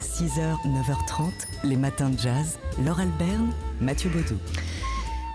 6h, 9h30, les matins de jazz. Laure Alberne, Mathieu Baudou.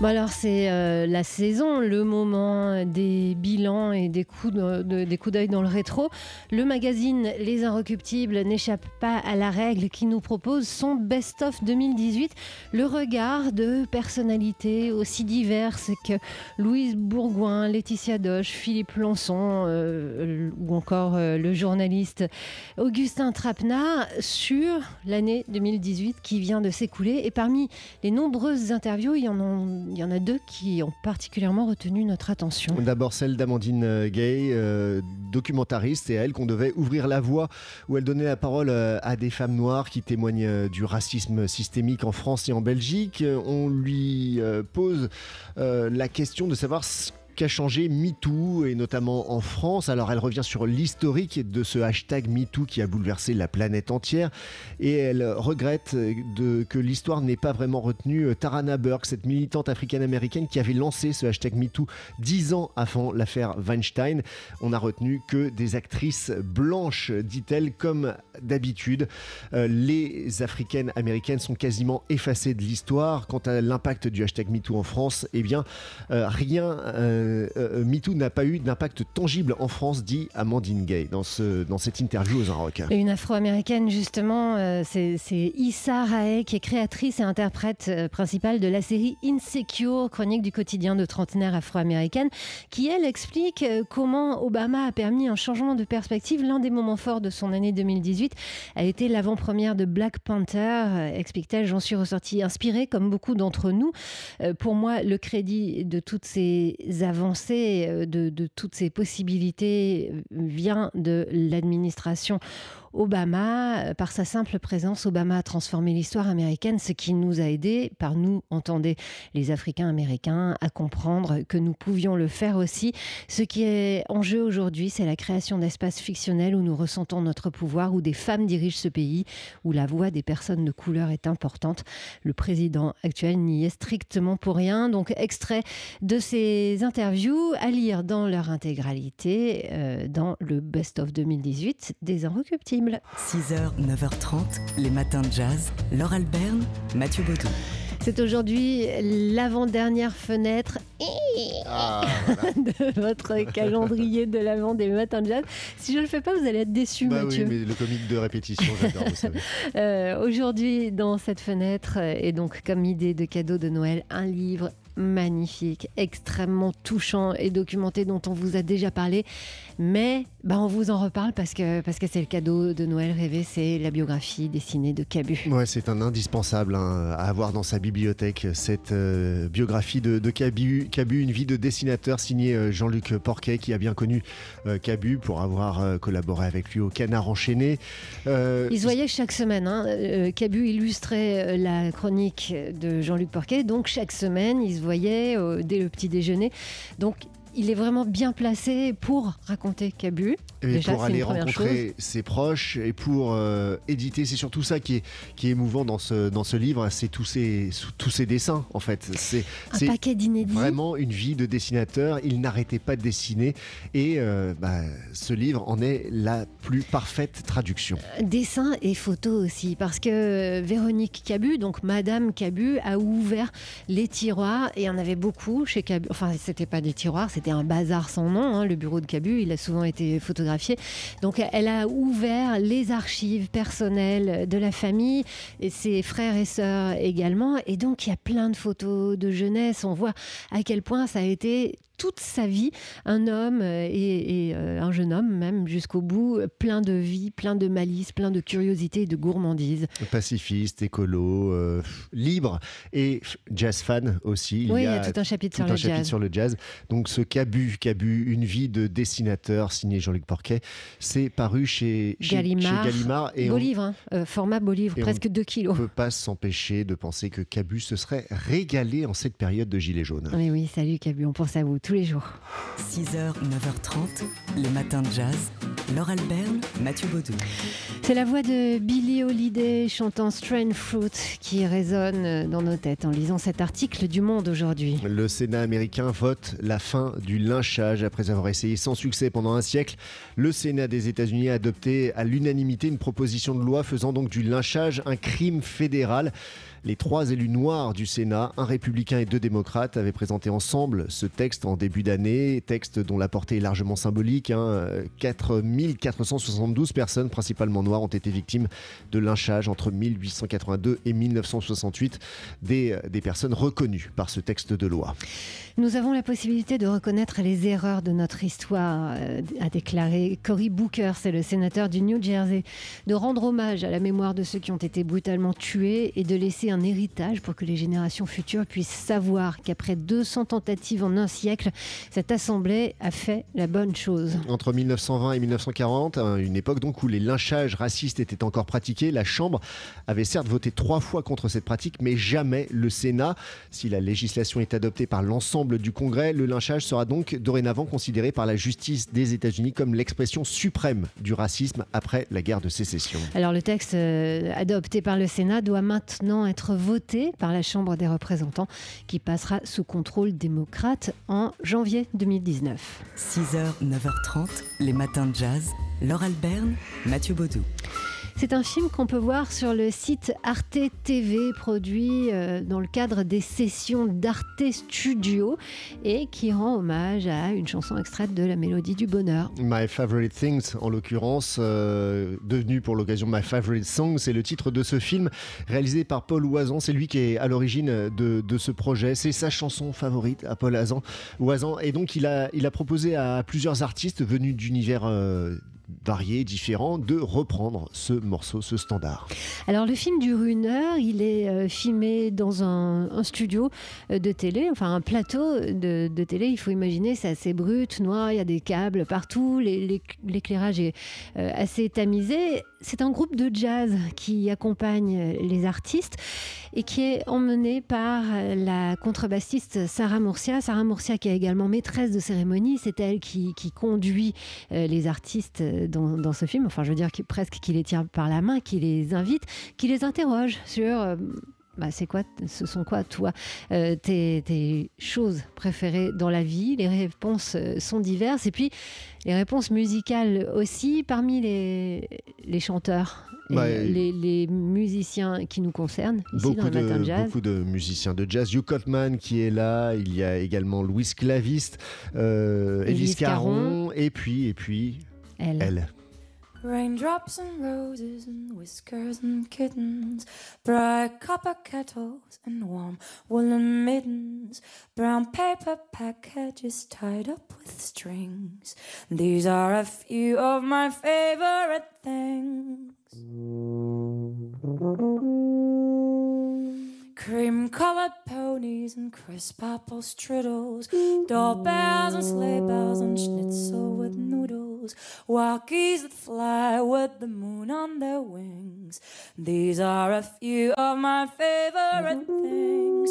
Bon alors c'est euh, la saison, le moment des bilans et des coups d'œil dans le rétro. Le magazine Les Inrecuptibles n'échappe pas à la règle qui nous propose son best-of 2018, le regard de personnalités aussi diverses que Louise Bourgoin, Laetitia Doche, Philippe Lançon euh, ou encore euh, le journaliste Augustin Trapenard sur l'année 2018 qui vient de s'écouler. Et parmi les nombreuses interviews, il y en a, il y en a deux qui ont particulièrement retenu notre attention. D'abord celle d'Amandine euh, Gay, euh, documentariste, et à elle qu'on devait ouvrir la voie, où elle donnait la parole euh, à des femmes noires qui témoignent du racisme systémique en France et en Belgique. On lui pose la question de savoir ce qu'a changé MeToo, et notamment en France. Alors elle revient sur l'historique de ce hashtag MeToo qui a bouleversé la planète entière, et elle regrette que l'histoire n'ait pas vraiment retenu euh, Tarana Burke, cette militante africaine-américaine qui avait lancé ce hashtag MeToo dix ans avant l'affaire Weinstein. On n'a retenu que des actrices blanches, dit-elle, comme d'habitude. Euh, les africaines américaines sont quasiment effacées de l'histoire. Quant à l'impact du hashtag MeToo en France, eh bien, euh, rien, euh, MeToo n'a pas eu d'impact tangible en France, dit Amandine Gay dans, ce, dans cette interview aux Rock. Une afro-américaine, justement, euh, c'est Issa Rae, qui est créatrice et interprète euh, principale de la série Insecure, chronique du quotidien de trentenaire afro-américaine, qui, elle, explique euh, comment Obama a permis un changement de perspective. L'un des moments forts de son année 2018 a été l'avant-première de Black Panther, euh, explique-t-elle. J'en suis ressortie inspirée, comme beaucoup d'entre nous. Euh, Pour moi, le crédit de toutes ces avancées, euh, de, de toutes ces possibilités euh, vient de l'administration Obama. Euh, Par sa simple présence, Obama a transformé l'histoire américaine, ce qui nous a aidés, par nous, entendez, les Africains américains, à comprendre que nous pouvions le faire aussi. Ce qui est en jeu aujourd'hui, c'est la création d'espaces fictionnels où nous ressentons notre pouvoir, où des femmes dirigent ce pays, où la voix des personnes de couleur est importante. Le président actuel n'y est strictement pour rien. Donc, extrait de ces interviews à lire dans leur intégralité euh, dans le Best of 2018 des Inrecuptibles. 6h, 9h30, les matins de jazz. Laure Alberne, Mathieu Baudou. C'est aujourd'hui l'avant-dernière fenêtre Ah, de votre calendrier de l'avant des matins de jazz. Si je ne le fais pas, vous allez être déçu, bah oui, Mathieu. mais le comique de répétition, j'adore, vous savez. Euh, Aujourd'hui, dans cette fenêtre, et donc comme idée de cadeau de Noël, un livre magnifique, extrêmement touchant et documenté dont on vous a déjà parlé. Mais bah, on vous en reparle parce que parce que c'est le cadeau de Noël rêvé, c'est la biographie dessinée de Cabu. Ouais, c'est un indispensable hein, à avoir dans sa bibliothèque, cette euh, biographie de, de Cabu, Cabu, une vie de dessinateur signée euh, Jean-Luc Porquet, qui a bien connu euh, Cabu pour avoir euh, collaboré avec lui au Canard enchaîné. Euh, Ils se voyaient chaque semaine. Hein. Euh, Cabu illustrait euh, la chronique de Jean-Luc Porquet. Donc chaque semaine, ils se voyaient dès le petit déjeuner. Il est vraiment bien placé pour raconter Cabu. Et Déjà, pour aller rencontrer ses proches et pour euh, éditer, c'est surtout ça qui est, qui est émouvant dans ce, dans ce livre, c'est tous ces, tous ces dessins en fait. C'est Un c'est paquet d'inédits. vraiment une vie de dessinateur, il n'arrêtait pas de dessiner et euh, bah, ce livre en est la plus parfaite traduction. Dessin et photos aussi, parce que Véronique Cabu, donc Madame Cabu, a ouvert les tiroirs et il y en avait beaucoup chez Cabu. Enfin, c'était pas des tiroirs, c'était un bazar sans nom. hein, le bureau de Cabu, il a souvent été photographié. Donc, elle a ouvert les archives personnelles de la famille et ses frères et sœurs également. Et donc, il y a plein de photos de jeunesse. On voit à quel point ça a été toute sa vie un homme euh, et, et, euh, un jeune homme même jusqu'au bout, plein de vie, plein de malice, plein de curiosité et de gourmandise. Pacifiste, écolo, euh, libre et jazz fan aussi. oui, il y a tout un chapitre tout sur un le chapitre jazz. sur le jazz. Donc ce Cabu, Cabu, une vie de dessinateur signé Jean-Luc Porquet, c'est paru chez, chez, Gallimard. chez Gallimard et beau on livre, hein, euh, format beau livre, on presque 2 ne kilos. peut pas s'empêcher de penser que Cabu se serait régalé en cette période de Gilets jaunes. Oui, oui, salut Cabu, on pense à vous tous. Tous les jours. 6h, 9h30, les matins de jazz. Laure Alberne, Mathieu Baudou. C'est la voix de Billie Holiday chantant Strange Fruit qui résonne dans nos têtes en lisant cet article du Monde aujourd'hui. Le Sénat américain vote la fin du lynchage après avoir essayé sans succès pendant un siècle. Le Sénat des États-Unis a adopté à l'unanimité une proposition de loi faisant donc du lynchage un crime fédéral. Les trois élus noirs du Sénat, un républicain et deux démocrates, avaient présenté ensemble ce texte en début d'année, texte dont la portée est largement symbolique. Hein. 4472 personnes, principalement noires, ont été victimes de lynchage entre 1882 et 1968, des, personnes reconnues par ce texte de loi. Nous avons la possibilité de reconnaître les erreurs de notre histoire, euh, a déclaré Cory Booker, c'est le sénateur du New Jersey, de rendre hommage à la mémoire de ceux qui ont été brutalement tués et de laisser un héritage pour que les générations futures puissent savoir qu'après 200 tentatives en un siècle, cette assemblée a fait la bonne chose. Entre 1920 et 1940, hein, une époque donc où les lynchages racistes étaient encore pratiqués, la Chambre avait certes voté trois fois contre cette pratique, mais jamais le Sénat. Si la législation est adoptée par l'ensemble du Congrès, le lynchage sera donc dorénavant considéré par la justice des États-Unis comme l'expression suprême du racisme après la guerre de sécession. Alors le texte euh, adopté par le Sénat doit maintenant être voté par la Chambre des représentants qui passera sous contrôle démocrate en janvier 2019. 6h, 9h30, les matins de jazz. Laure Alberne, Mathieu Baudou. C'est un film qu'on peut voir sur le site Arte TV, produit euh, dans le cadre des sessions d'Arte Studio et qui rend hommage à une chanson extraite de la Mélodie du Bonheur. My Favorite Things, en l'occurrence, euh, devenu pour l'occasion My Favorite Song, c'est le titre de ce film réalisé par Paul Oisan. C'est lui qui est à l'origine de, ce projet. C'est sa chanson favorite à Paul Oisan. Et donc, il a, proposé à plusieurs artistes venus d'univers euh, variés, différents, de reprendre ce morceau, ce standard. Alors le film dure une heure, il est euh, filmé dans un, studio euh, de télé, enfin un plateau de, télé, il faut imaginer, c'est assez brut, noir, il y a des câbles partout, l'éclairage est euh, assez tamisé. C'est un groupe de jazz qui accompagne les artistes et qui est emmené par la contrebassiste Sarah Mourcia. Sarah Mourcia qui est également maîtresse de cérémonie, c'est elle qui conduit les artistes dans, ce film, enfin je veux dire presque qui les tient par la main, qui les invite, qui les interroge sur euh, bah, c'est quoi, ce sont quoi, toi, euh, tes, choses préférées dans la vie? Les réponses euh, sont diverses. Et puis, les réponses musicales aussi, parmi les, les chanteurs. Bah, les, musiciens qui nous concernent ici dans le matin de jazz. Beaucoup de musiciens de jazz. Hugh Cotman qui est là, il y a également Louis Claviste, Elvis Caron, et puis, et puis Elle. Elle. Raindrops and roses and whiskers and kittens, bright copper kettles and warm woolen mittens, brown paper packages tied up with strings. These are a few of my favorite things. Cream colored ponies and crisp apple strudels, doorbells and sleigh bells and schnitzel with noodles, walkies that fly with the moon on their wings. These are a few of my favorite things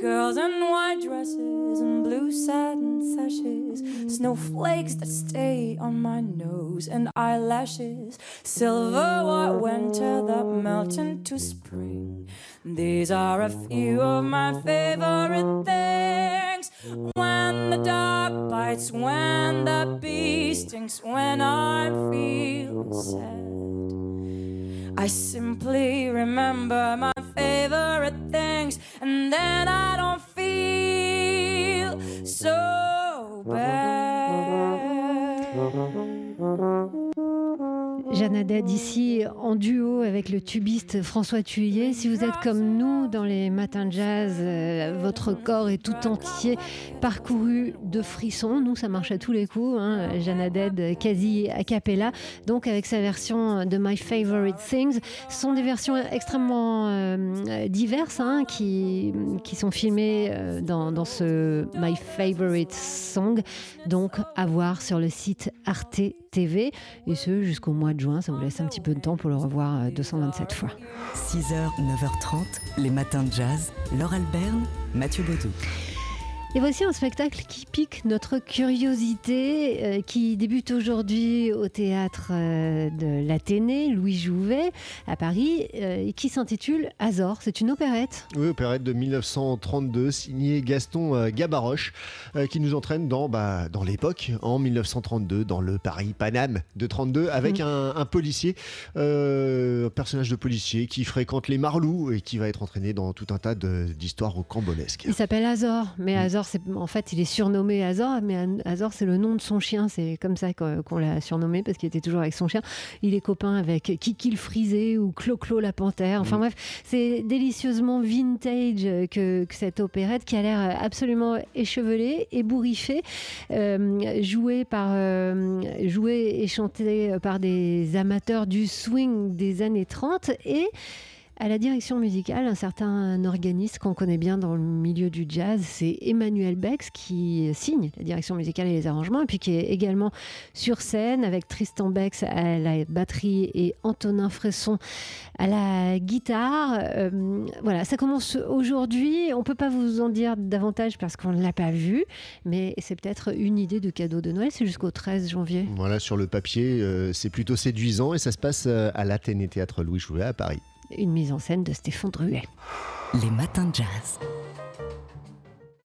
girls in white dresses and blue satin sashes, snowflakes that stay on my nose and eyelashes, silver white winter that melt into spring. These are a few of my favorite things. When the dog bites, when the bee when I feel sad. I simply remember my favorite things, and then I don't feel so Jeanne ici en duo avec le tubiste François Thuillier. Si vous êtes comme nous dans les matins de jazz, euh, votre corps est tout entier parcouru de frissons. Nous, ça marche à tous les coups. Hein. Quasi a cappella, donc avec sa version de My Favorite Things. Ce sont des versions extrêmement euh, diverses hein, qui, qui sont filmées euh, dans, dans ce My Favorite Song, donc à voir sur le site Arte TV, et ce jusqu'au mois de juin. Ça vous laisse un petit peu de temps pour le revoir 227 euh, fois. 6h, 9h30, les matins de jazz. Laure Alberne, Mathieu Baudou. Et voici un spectacle qui pique notre curiosité, euh, qui débute aujourd'hui au théâtre euh, de l'Athénée, Louis Jouvet, à Paris, euh, et qui s'intitule Azor. C'est une opérette. Oui, opérette de 1932, signée Gaston Gabaroche, qui nous entraîne dans, bah, dans l'époque, en 1932, dans le Paris Paname de 32, avec Mm. un, un policier, un personnage de policier qui fréquente les Marlous et qui va être entraîné dans tout un tas d'histoires rocambolesques. Il s'appelle Azor, mais Mm. Azor, en fait, il est surnommé Azor, mais Azor, c'est le nom de son chien. C'est comme ça qu'on, l'a surnommé parce qu'il était toujours avec son chien. Il est copain avec Kiki le frisé ou Clo-Clo la panthère. Enfin Mm. bref, c'est délicieusement vintage euh, que, que cette opérette qui a l'air absolument échevelée, ébouriffée, euh, jouée par, euh, jouée et chantée par des amateurs du swing des années 30 et à la direction musicale, un certain organiste qu'on connaît bien dans le milieu du jazz, c'est Emmanuel Bex qui signe la direction musicale et les arrangements, et puis qui est également sur scène avec Tristan Bex à la batterie et Antonin Fresson à la guitare. Euh, voilà, ça commence aujourd'hui. On peut pas vous en dire davantage parce qu'on ne l'a pas vu, mais c'est peut-être une idée de cadeau de Noël. C'est jusqu'au 13 janvier. Voilà, sur le papier, euh, c'est plutôt séduisant et ça se passe euh, à l'Athénée Théâtre Louis Jouvet à Paris. Une mise en scène de Stéphane Druet. Les matins de jazz.